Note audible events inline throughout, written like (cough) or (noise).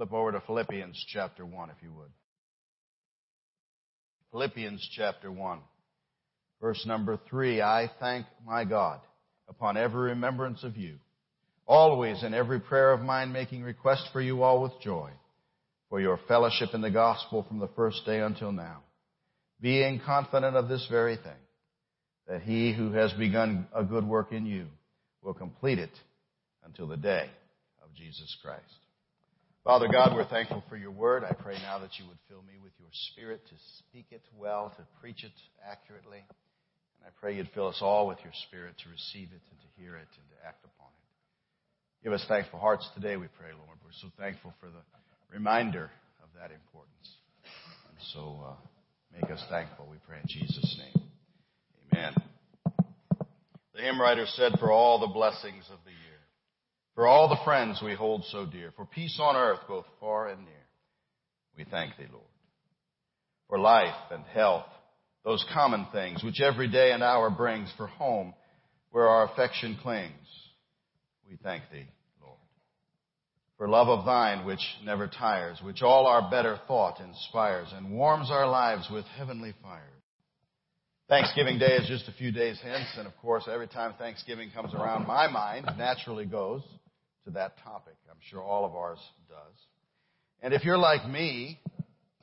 Flip over to Philippians chapter 1, if you would. Philippians chapter 1, verse number 3. I thank my God upon every remembrance of you, always in every prayer of mine making request for you all with joy, for your fellowship in the gospel from the first day until now, being confident of this very thing, that he who has begun a good work in you will complete it until the day of Jesus Christ. Father God, we're thankful for your word. I pray now that you would fill me with your spirit to speak it well, to preach it accurately. And I pray you'd fill us all with your spirit to receive it and to hear it and to act upon it. Give us thankful hearts today, we pray, Lord. We're so thankful for the reminder of that importance. And so uh, make us thankful, we pray in Jesus' name. Amen. The hymn writer said, For all the blessings of the year for all the friends we hold so dear, for peace on earth both far and near. We thank thee, Lord. For life and health, those common things which every day and hour brings, for home where our affection clings. We thank thee, Lord. For love of thine which never tires, which all our better thought inspires, and warms our lives with heavenly fire. Thanksgiving Day is just a few days hence, and of course, every time Thanksgiving comes around, my mind naturally goes to that topic. I'm sure all of ours does. And if you're like me,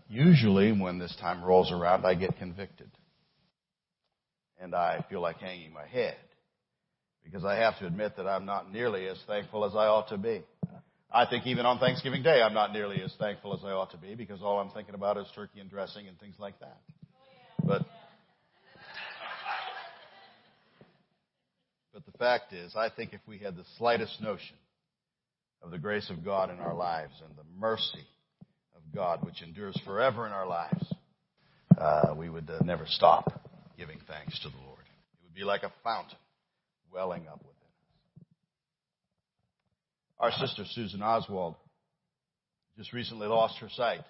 usually when this time rolls around, I get convicted. And I feel like hanging my head. Because I have to admit that I'm not nearly as thankful as I ought to be. I think even on Thanksgiving Day, I'm not nearly as thankful as I ought to be because all I'm thinking about is turkey and dressing and things like that. But, but the fact is, I think if we had the slightest notion of the grace of God in our lives and the mercy of God which endures forever in our lives, uh, we would uh, never stop giving thanks to the Lord. It would be like a fountain welling up within us. Our sister Susan Oswald just recently lost her sight.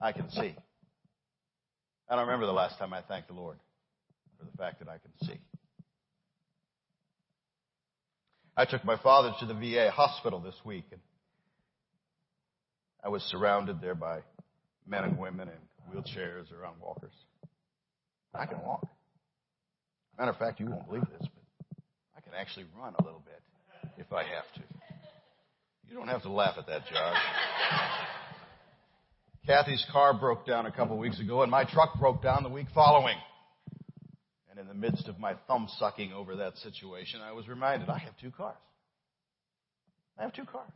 I can see. I don't remember the last time I thanked the Lord for the fact that I can see. I took my father to the VA hospital this week, and I was surrounded there by men and women in wheelchairs or on walkers. I can walk. Matter of fact, you won't believe this, but I can actually run a little bit if I have to. You don't have to laugh at that, Josh. Kathy's car broke down a couple weeks ago, and my truck broke down the week following. And in the midst of my thumb sucking over that situation, I was reminded I have two cars. I have two cars.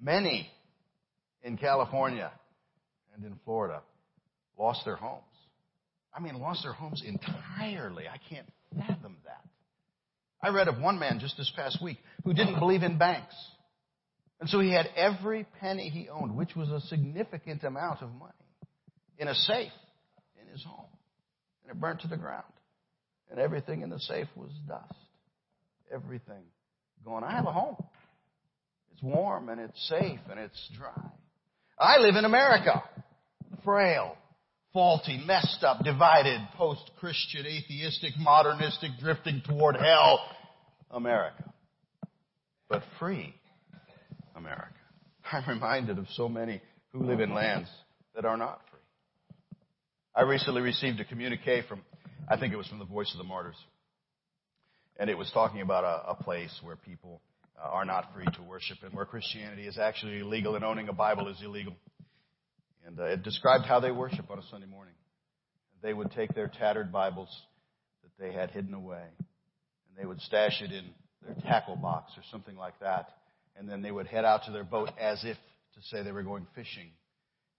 Many in California and in Florida lost their homes. I mean, lost their homes entirely. I can't fathom that. I read of one man just this past week who didn't believe in banks. And so he had every penny he owned, which was a significant amount of money, in a safe in his home and it burnt to the ground. And everything in the safe was dust. Everything gone. I have a home. It's warm and it's safe and it's dry. I live in America. Frail, faulty, messed up, divided, post-Christian, atheistic, modernistic, drifting toward hell America. But free America. (laughs) I'm reminded of so many who live in lands that are not free. I recently received a communique from, I think it was from the Voice of the Martyrs. And it was talking about a, a place where people uh, are not free to worship and where Christianity is actually illegal and owning a Bible is illegal. And uh, it described how they worship on a Sunday morning. They would take their tattered Bibles that they had hidden away and they would stash it in their tackle box or something like that. And then they would head out to their boat as if to say they were going fishing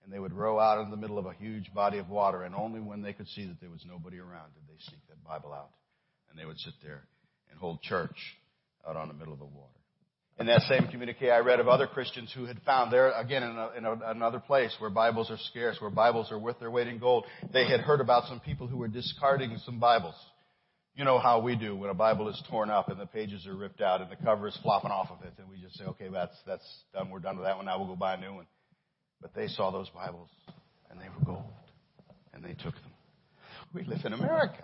and they would row out in the middle of a huge body of water, and only when they could see that there was nobody around did they sneak that Bible out. And they would sit there and hold church out on the middle of the water. In that same communique, I read of other Christians who had found there, again, in, a, in a, another place where Bibles are scarce, where Bibles are worth their weight in gold. They had heard about some people who were discarding some Bibles. You know how we do when a Bible is torn up and the pages are ripped out and the cover is flopping off of it, and we just say, okay, that's, that's done. We're done with that one. Now we'll go buy a new one. But they saw those Bibles and they were gold and they took them. We live in America.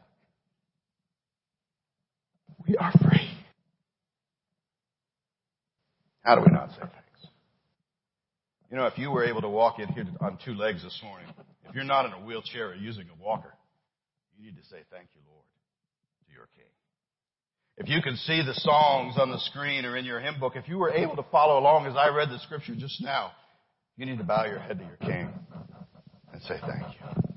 We are free. How do we not say thanks? You know, if you were able to walk in here on two legs this morning, if you're not in a wheelchair or using a walker, you need to say thank you, Lord, to your King. If you can see the songs on the screen or in your hymn book, if you were able to follow along as I read the scripture just now, you need to bow your head to your King and say thank you.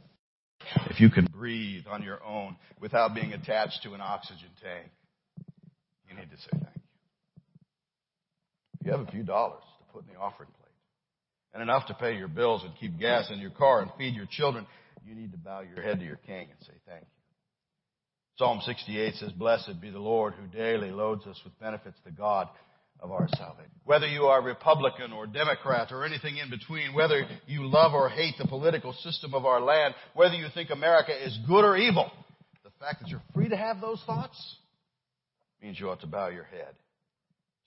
If you can breathe on your own without being attached to an oxygen tank, you need to say thank you. If you have a few dollars to put in the offering plate and enough to pay your bills and keep gas in your car and feed your children, you need to bow your head to your King and say thank you. Psalm 68 says, Blessed be the Lord who daily loads us with benefits to God of our salvation. Whether you are Republican or Democrat or anything in between, whether you love or hate the political system of our land, whether you think America is good or evil, the fact that you're free to have those thoughts means you ought to bow your head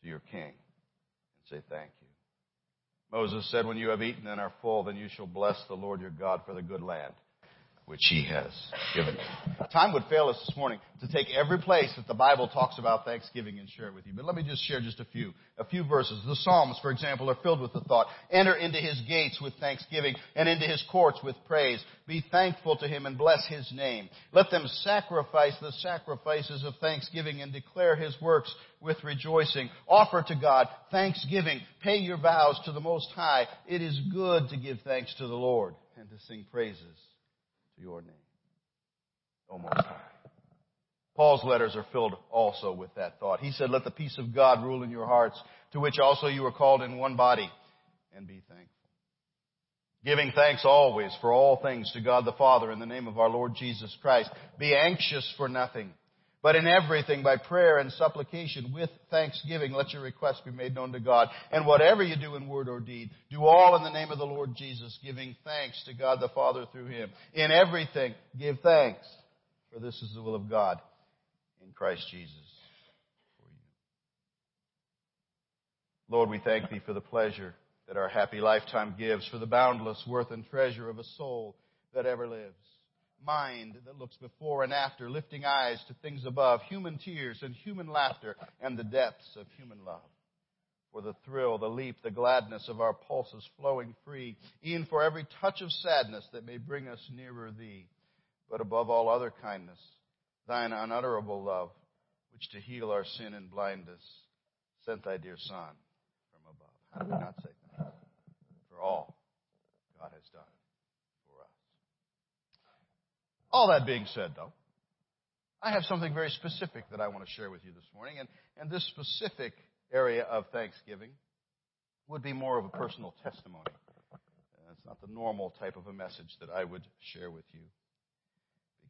to your King and say thank you. Moses said, When you have eaten and are full, then you shall bless the Lord your God for the good land which he has given. Time would fail us this morning to take every place that the Bible talks about Thanksgiving and share it with you. But let me just share just a few, a few verses. The Psalms, for example, are filled with the thought, enter into his gates with thanksgiving and into his courts with praise. Be thankful to him and bless his name. Let them sacrifice the sacrifices of thanksgiving and declare his works with rejoicing. Offer to God thanksgiving. Pay your vows to the Most High. It is good to give thanks to the Lord and to sing praises your name, O Most High. Paul's letters are filled also with that thought. He said, Let the peace of God rule in your hearts, to which also you are called in one body, and be thankful. Giving thanks always for all things to God the Father in the name of our Lord Jesus Christ. Be anxious for nothing but in everything, by prayer and supplication, with thanksgiving, let your requests be made known to God. And whatever you do in word or deed, do all in the name of the Lord Jesus, giving thanks to God the Father through Him. In everything, give thanks, for this is the will of God in Christ Jesus for you. Lord, we thank Thee for the pleasure that our happy lifetime gives, for the boundless worth and treasure of a soul that ever lives mind that looks before and after, lifting eyes to things above, human tears and human laughter, and the depths of human love. For the thrill, the leap, the gladness of our pulses flowing free, e'en for every touch of sadness that may bring us nearer Thee. But above all other kindness, Thine unutterable love, which to heal our sin and blindness, sent Thy dear Son from above. How do we not say thank for all God has done? All that being said, though, I have something very specific that I want to share with you this morning. And, and this specific area of Thanksgiving would be more of a personal testimony. It's not the normal type of a message that I would share with you.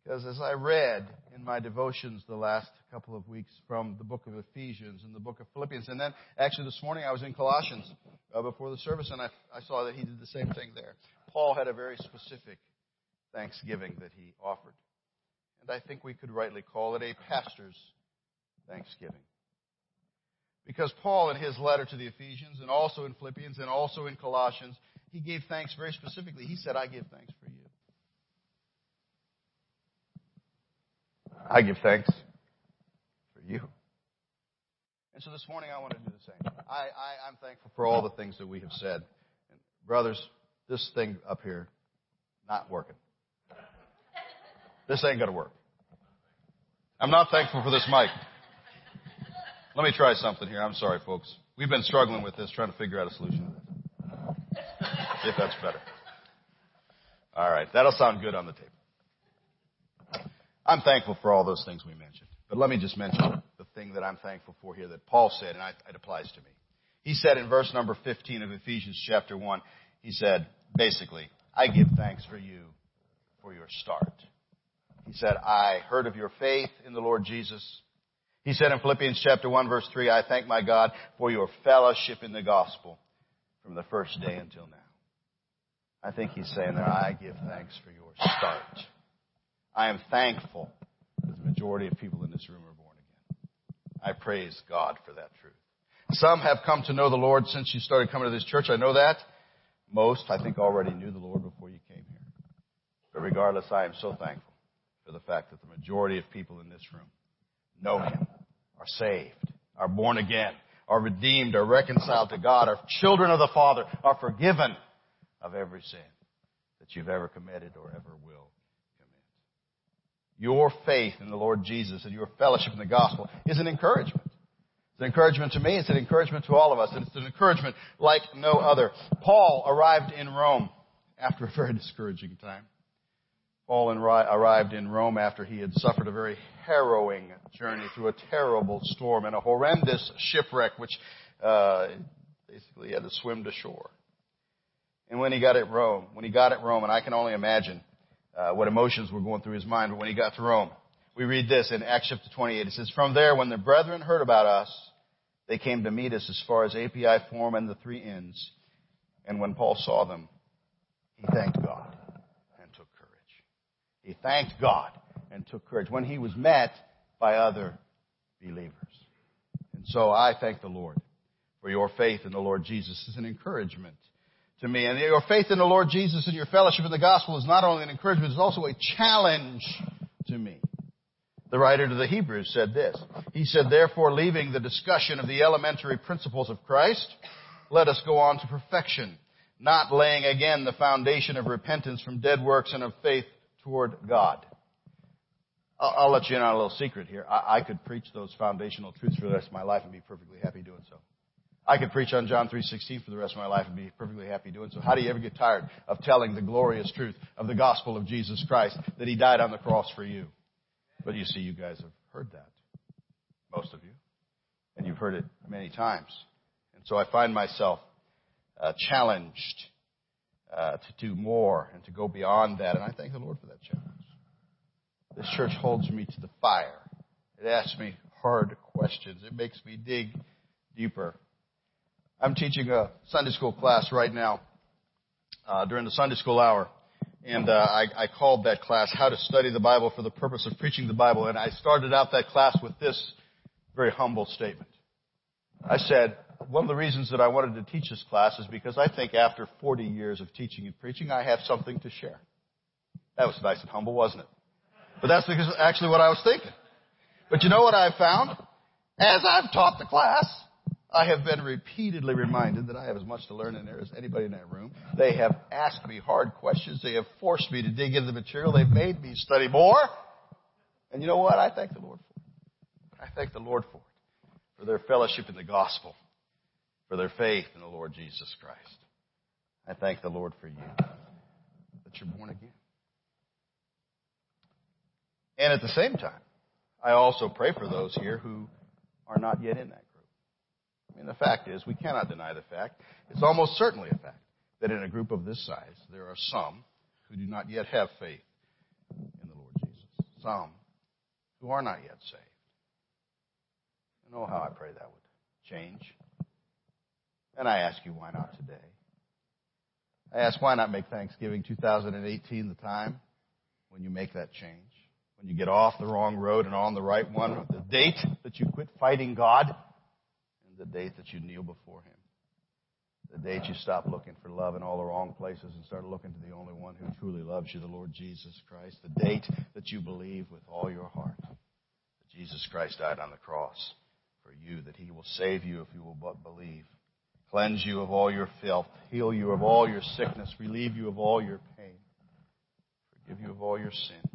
Because as I read in my devotions the last couple of weeks from the book of Ephesians and the book of Philippians, and then actually this morning I was in Colossians uh, before the service and I, I saw that he did the same thing there. Paul had a very specific thanksgiving that he offered. And I think we could rightly call it a pastor's thanksgiving. Because Paul, in his letter to the Ephesians, and also in Philippians, and also in Colossians, he gave thanks very specifically. He said, I give thanks for you. I give thanks for you. And so this morning I want to do the same. I, I, I'm thankful for all the things that we have said. And brothers, this thing up here, not working. This ain't going to work. I'm not thankful for this mic. Let me try something here. I'm sorry, folks. We've been struggling with this, trying to figure out a solution to this. If that's better. All right. That'll sound good on the tape. I'm thankful for all those things we mentioned. But let me just mention the thing that I'm thankful for here that Paul said, and it applies to me. He said in verse number 15 of Ephesians chapter 1, he said, basically, I give thanks for you for your start. He said, I heard of your faith in the Lord Jesus. He said in Philippians chapter 1 verse 3, I thank my God for your fellowship in the gospel from the first day until now. I think he's saying there, I give thanks for your start. I am thankful that the majority of people in this room are born again. I praise God for that truth. Some have come to know the Lord since you started coming to this church. I know that. Most, I think, already knew the Lord before you came here. But regardless, I am so thankful for the fact that the majority of people in this room know Him, are saved, are born again, are redeemed, are reconciled to God, are children of the Father, are forgiven of every sin that you've ever committed or ever will commit. Your faith in the Lord Jesus and your fellowship in the gospel is an encouragement. It's an encouragement to me. It's an encouragement to all of us. And it's an encouragement like no other. Paul arrived in Rome after a very discouraging time. Paul arrived in Rome after he had suffered a very harrowing journey through a terrible storm and a horrendous shipwreck, which uh, basically he had to swim to shore. And when he got at Rome, when he got at Rome, and I can only imagine uh, what emotions were going through his mind, but when he got to Rome, we read this in Acts chapter 28. It says, From there, when the brethren heard about us, they came to meet us as far as Appii Forum and the three inns. And when Paul saw them, he thanked God. He thanked God and took courage when he was met by other believers. And so I thank the Lord for your faith in the Lord Jesus as an encouragement to me. And your faith in the Lord Jesus and your fellowship in the gospel is not only an encouragement, it's also a challenge to me. The writer to the Hebrews said this. He said, therefore, leaving the discussion of the elementary principles of Christ, let us go on to perfection, not laying again the foundation of repentance from dead works and of faith toward God. I'll, I'll let you in on a little secret here. I, I could preach those foundational truths for the rest of my life and be perfectly happy doing so. I could preach on John 3.16 for the rest of my life and be perfectly happy doing so. How do you ever get tired of telling the glorious truth of the gospel of Jesus Christ that He died on the cross for you? But you see, you guys have heard that. Most of you. And you've heard it many times. And so I find myself uh, challenged uh, to do more and to go beyond that. And I thank the Lord for that challenge. This church holds me to the fire. It asks me hard questions. It makes me dig deeper. I'm teaching a Sunday school class right now uh, during the Sunday school hour. And uh, I, I called that class How to Study the Bible for the Purpose of Preaching the Bible. And I started out that class with this very humble statement. I said, one of the reasons that I wanted to teach this class is because I think after 40 years of teaching and preaching, I have something to share. That was nice and humble, wasn't it? But that's because actually what I was thinking. But you know what I've found? As I've taught the class, I have been repeatedly reminded that I have as much to learn in there as anybody in that room. They have asked me hard questions. They have forced me to dig into the material. They've made me study more. And you know what? I thank the Lord for it. I thank the Lord for it, for their fellowship in the gospel for their faith in the Lord Jesus Christ. I thank the Lord for you that you're born again. And at the same time, I also pray for those here who are not yet in that group. I mean, the fact is, we cannot deny the fact. It's almost certainly a fact that in a group of this size, there are some who do not yet have faith in the Lord Jesus. Some who are not yet saved. You know how I pray that would change. And I ask you, why not today? I ask, why not make Thanksgiving 2018 the time when you make that change? When you get off the wrong road and on the right one? The date that you quit fighting God and the date that you kneel before Him. The date you stop looking for love in all the wrong places and start looking to the only one who truly loves you, the Lord Jesus Christ. The date that you believe with all your heart that Jesus Christ died on the cross for you, that He will save you if you will but believe cleanse you of all your filth, heal you of all your sickness, relieve you of all your pain, forgive you of all your sin.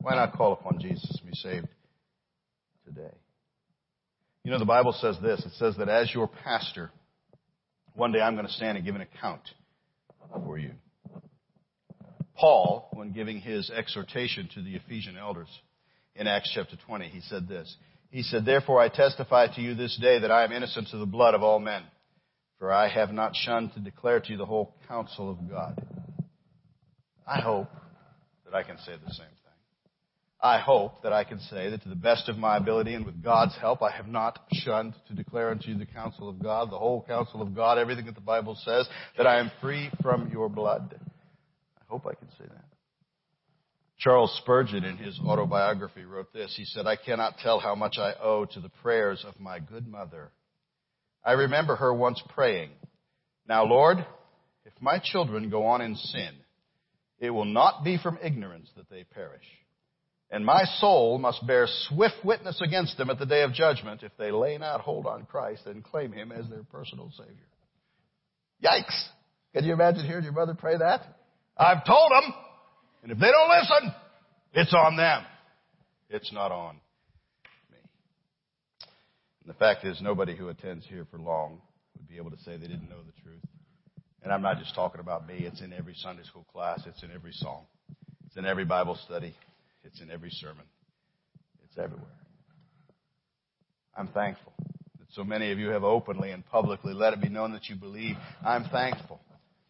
Why not call upon Jesus to be saved today? You know, the Bible says this. It says that as your pastor, one day I'm going to stand and give an account for you. Paul, when giving his exhortation to the Ephesian elders in Acts chapter 20, he said this. He said, Therefore I testify to you this day that I am innocent of the blood of all men. For I have not shunned to declare to you the whole counsel of God. I hope that I can say the same thing. I hope that I can say that to the best of my ability and with God's help, I have not shunned to declare unto you the counsel of God, the whole counsel of God, everything that the Bible says, that I am free from your blood. I hope I can say that. Charles Spurgeon, in his autobiography, wrote this. He said, I cannot tell how much I owe to the prayers of my good mother I remember her once praying, Now, Lord, if my children go on in sin, it will not be from ignorance that they perish, And my soul must bear swift witness against them at the day of judgment if they lay not hold on Christ and claim Him as their personal Savior. Yikes! Can you imagine hearing your mother pray that? I've told them, and if they don't listen, it's on them. It's not on. And the fact is, nobody who attends here for long would be able to say they didn't know the truth. And I'm not just talking about me. It's in every Sunday school class. It's in every song. It's in every Bible study. It's in every sermon. It's everywhere. I'm thankful that so many of you have openly and publicly let it be known that you believe. I'm thankful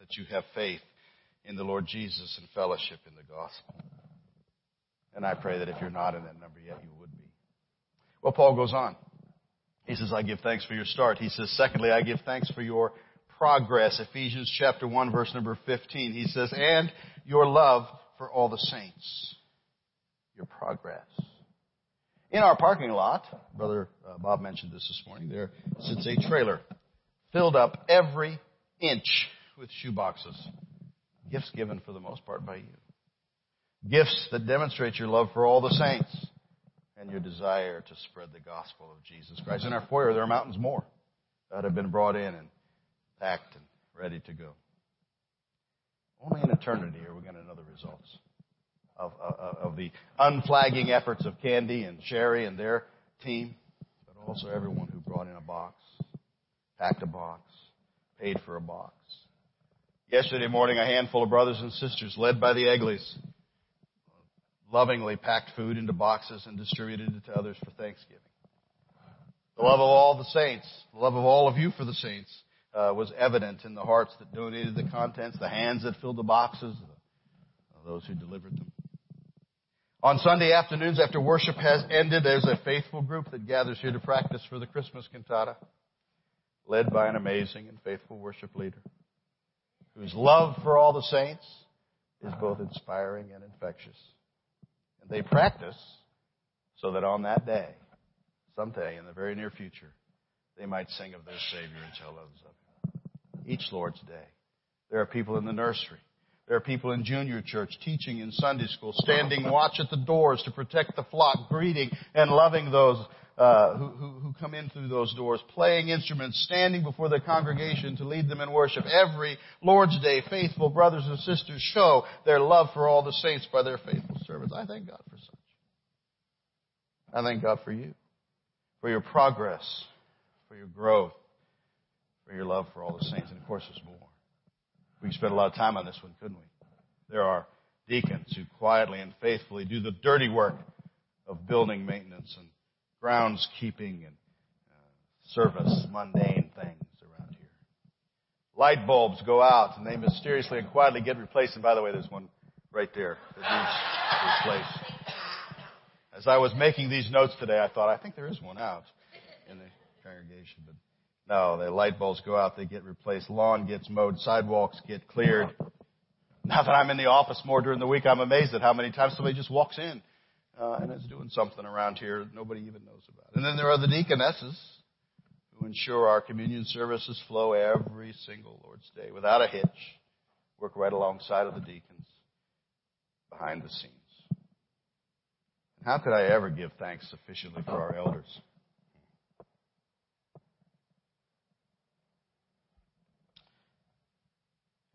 that you have faith in the Lord Jesus and fellowship in the gospel. And I pray that if you're not in that number yet, you would be. Well, Paul goes on. He says, I give thanks for your start. He says, secondly, I give thanks for your progress. Ephesians chapter 1 verse number 15. He says, and your love for all the saints your progress. In our parking lot, Brother uh, Bob mentioned this this morning, there sits a trailer filled up every inch with shoe boxes. Gifts given for the most part by you. Gifts that demonstrate your love for all the saints and your desire to spread the gospel of Jesus Christ. In our foyer, there are mountains more that have been brought in and packed and ready to go. Only in eternity are we going to know the results of, of, of the unflagging efforts of Candy and Sherry and their team, but also everyone who brought in a box, packed a box, paid for a box. Yesterday morning, a handful of brothers and sisters, led by the Egleys, lovingly packed food into boxes and distributed it to others for Thanksgiving. The love of all the saints, the love of all of you for the saints, uh, was evident in the hearts that donated the contents, the hands that filled the boxes, those who delivered them. On Sunday afternoons after worship has ended, there's a faithful group that gathers here to practice for the Christmas cantata, led by an amazing and faithful worship leader, whose love for all the saints is both inspiring and infectious. And they practice so that on that day, someday in the very near future, they might sing of their Savior and tell others of Him. Each Lord's Day. There are people in the nursery there are people in junior church teaching in Sunday school, standing watch at the doors to protect the flock, greeting and loving those uh, who, who, who come in through those doors, playing instruments, standing before the congregation to lead them in worship. Every Lord's Day, faithful brothers and sisters show their love for all the saints by their faithful service. I thank God for such. I thank God for you, for your progress, for your growth, for your love for all the saints, and of course there's more. We could spend a lot of time on this one, couldn't we? There are deacons who quietly and faithfully do the dirty work of building maintenance and groundskeeping and uh, service, mundane things around here. Light bulbs go out and they mysteriously and quietly get replaced. And by the way, there's one right there that needs replaced. As I was making these notes today, I thought, I think there is one out in the congregation, but no, the light bulbs go out, they get replaced, lawn gets mowed, sidewalks get cleared. Now that I'm in the office more during the week, I'm amazed at how many times somebody just walks in uh, and is doing something around here nobody even knows about. And then there are the deaconesses who ensure our communion services flow every single Lord's Day without a hitch, work right alongside of the deacons behind the scenes. How could I ever give thanks sufficiently for our elders?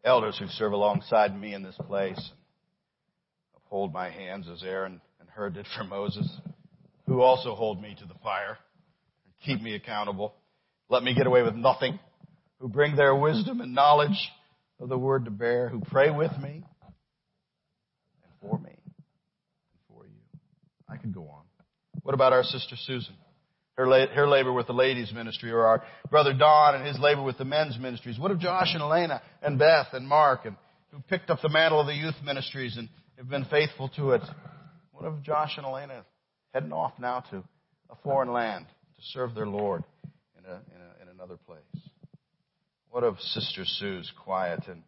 Elders who serve alongside me in this place, hold my hands as Aaron and Hur did for Moses, who also hold me to the fire and keep me accountable, let me get away with nothing, who bring their wisdom and knowledge of the word to bear, who pray with me and for me and for you. I could go on. What about our sister Susan? Her, la- her labor with the ladies ministry or our brother Don and his labor with the men's ministries? What of Josh and Elena and Beth and Mark and who picked up the mantle of the youth ministries and have been faithful to it? What of Josh and Elena heading off now to a foreign land to serve their Lord in, a, in, a, in another place? What of Sister Sue's quiet and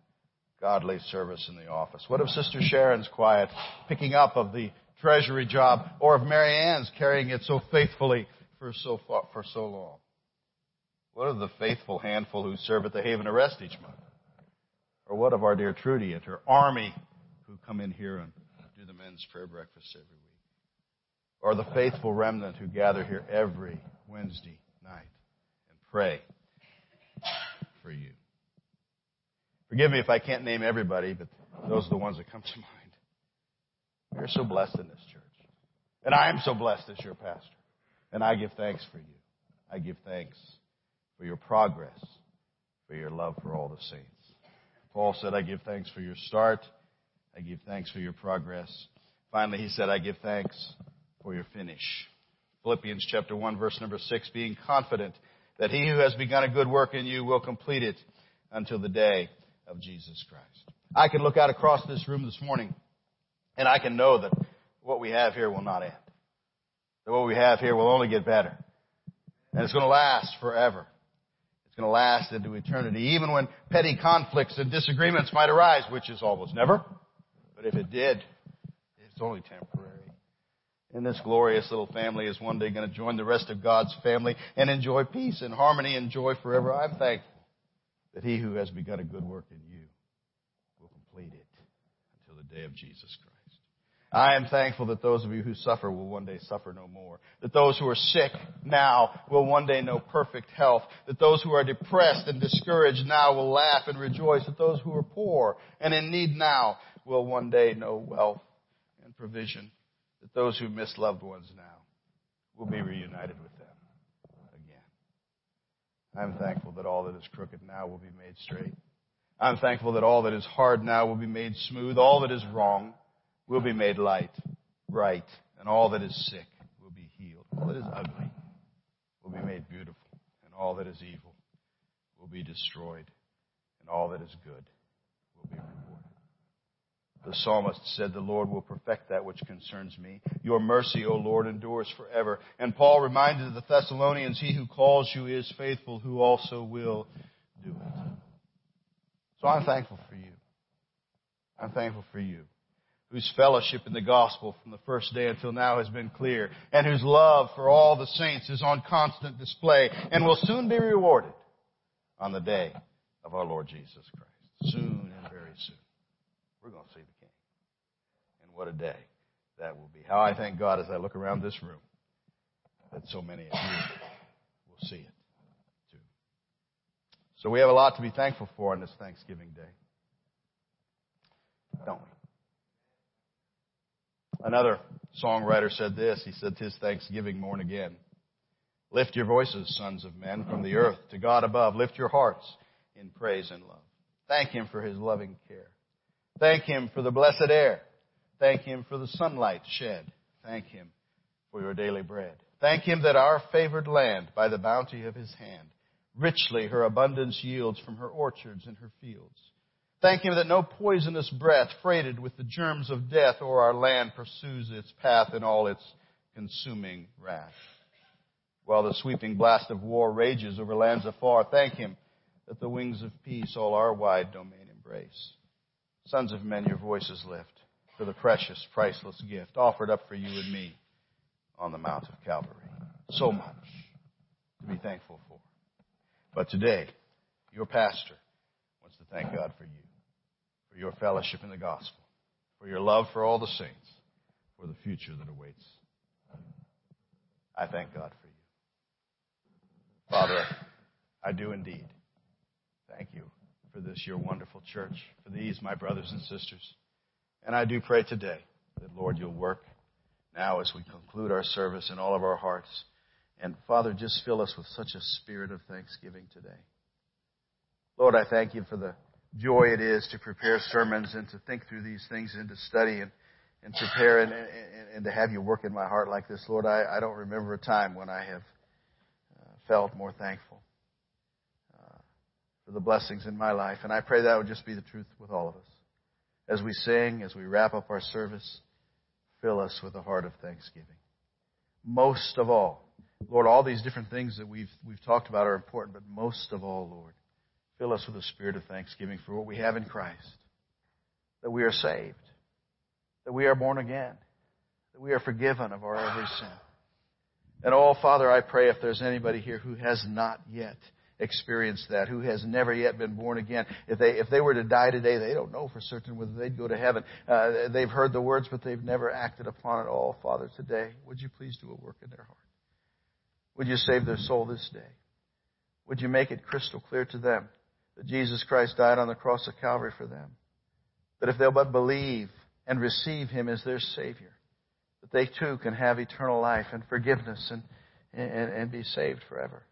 godly service in the office? What of Sister Sharon's quiet picking up of the treasury job or of Mary Ann's carrying it so faithfully for so far, for so long? What of the faithful handful who serve at the Haven of Rest each month? Or what of our dear Trudy and her army who come in here and do the men's prayer breakfast every week? Or the faithful remnant who gather here every Wednesday night and pray for you. Forgive me if I can't name everybody, but those are the ones that come to mind. Are so blessed in this church. And I am so blessed as your pastor. And I give thanks for you. I give thanks for your progress, for your love for all the saints. Paul said, I give thanks for your start. I give thanks for your progress. Finally, he said, I give thanks for your finish. Philippians chapter 1 verse number 6, being confident that he who has begun a good work in you will complete it until the day of Jesus Christ. I can look out across this room this morning and I can know that what we have here will not end. That what we have here will only get better. And it's going to last forever. It's going to last into eternity, even when petty conflicts and disagreements might arise, which is almost never. But if it did, it's only temporary. And this glorious little family is one day going to join the rest of God's family and enjoy peace and harmony and joy forever. I'm thankful that he who has begun a good work in you will complete it until the day of Jesus Christ. I am thankful that those of you who suffer will one day suffer no more. That those who are sick now will one day know perfect health. That those who are depressed and discouraged now will laugh and rejoice. That those who are poor and in need now will one day know wealth and provision. That those who miss loved ones now will be reunited with them again. I'm thankful that all that is crooked now will be made straight. I'm thankful that all that is hard now will be made smooth. All that is wrong will be made light, right, and all that is sick will be healed. All that is ugly will be made beautiful, and all that is evil will be destroyed, and all that is good will be rewarded. The psalmist said, The Lord will perfect that which concerns me. Your mercy, O Lord, endures forever. And Paul reminded the Thessalonians, He who calls you is faithful, who also will do it. So I'm thankful for you. I'm thankful for you whose fellowship in the gospel from the first day until now has been clear, and whose love for all the saints is on constant display and will soon be rewarded on the day of our Lord Jesus Christ. Soon and very soon. We're going to see the King. And what a day that will be. How I thank God as I look around this room that so many of you will see it too. So we have a lot to be thankful for on this Thanksgiving Day. Don't we? Another songwriter said this. He said, Tis Thanksgiving morn again. Lift your voices, sons of men, from the earth to God above. Lift your hearts in praise and love. Thank Him for His loving care. Thank Him for the blessed air. Thank Him for the sunlight shed. Thank Him for your daily bread. Thank Him that our favored land, by the bounty of His hand, richly her abundance yields from her orchards and her fields. Thank Him that no poisonous breath freighted with the germs of death o'er our land pursues its path in all its consuming wrath. While the sweeping blast of war rages over lands afar, thank Him that the wings of peace all our wide domain embrace. Sons of men, your voices lift for the precious, priceless gift offered up for you and me on the Mount of Calvary. So much to be thankful for. But today, your pastor wants to thank God for you for your fellowship in the gospel, for your love for all the saints, for the future that awaits. I thank God for you. Father, I do indeed. Thank you for this, your wonderful church, for these, my brothers and sisters. And I do pray today that, Lord, you'll work now as we conclude our service in all of our hearts. And Father, just fill us with such a spirit of thanksgiving today. Lord, I thank you for the joy it is to prepare sermons and to think through these things and to study and, and prepare and, and, and to have you work in my heart like this. Lord, I, I don't remember a time when I have uh, felt more thankful uh, for the blessings in my life. And I pray that would just be the truth with all of us. As we sing, as we wrap up our service, fill us with a heart of thanksgiving. Most of all, Lord, all these different things that we've, we've talked about are important, but most of all, Lord, Fill us with a spirit of thanksgiving for what we have in Christ. That we are saved. That we are born again. That we are forgiven of our every sin. And oh, Father, I pray if there's anybody here who has not yet experienced that, who has never yet been born again. If they, if they were to die today, they don't know for certain whether they'd go to heaven. Uh, they've heard the words, but they've never acted upon it all. Father, today, would you please do a work in their heart? Would you save their soul this day? Would you make it crystal clear to them that Jesus Christ died on the cross of Calvary for them? That if they'll but believe and receive Him as their Savior, that they too can have eternal life and forgiveness and, and, and be saved forever.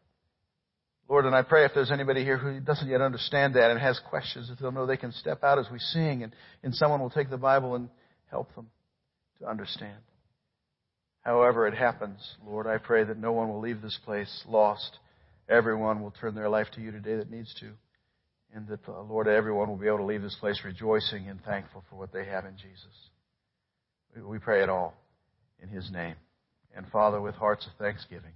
Lord, and I pray if there's anybody here who doesn't yet understand that and has questions, that they'll know they can step out as we sing and, and someone will take the Bible and help them to understand. However it happens, Lord, I pray that no one will leave this place lost. Everyone will turn their life to you today that needs to. And that, uh, Lord, everyone will be able to leave this place rejoicing and thankful for what they have in Jesus. We, we pray it all in His name. And Father, with hearts of thanksgiving.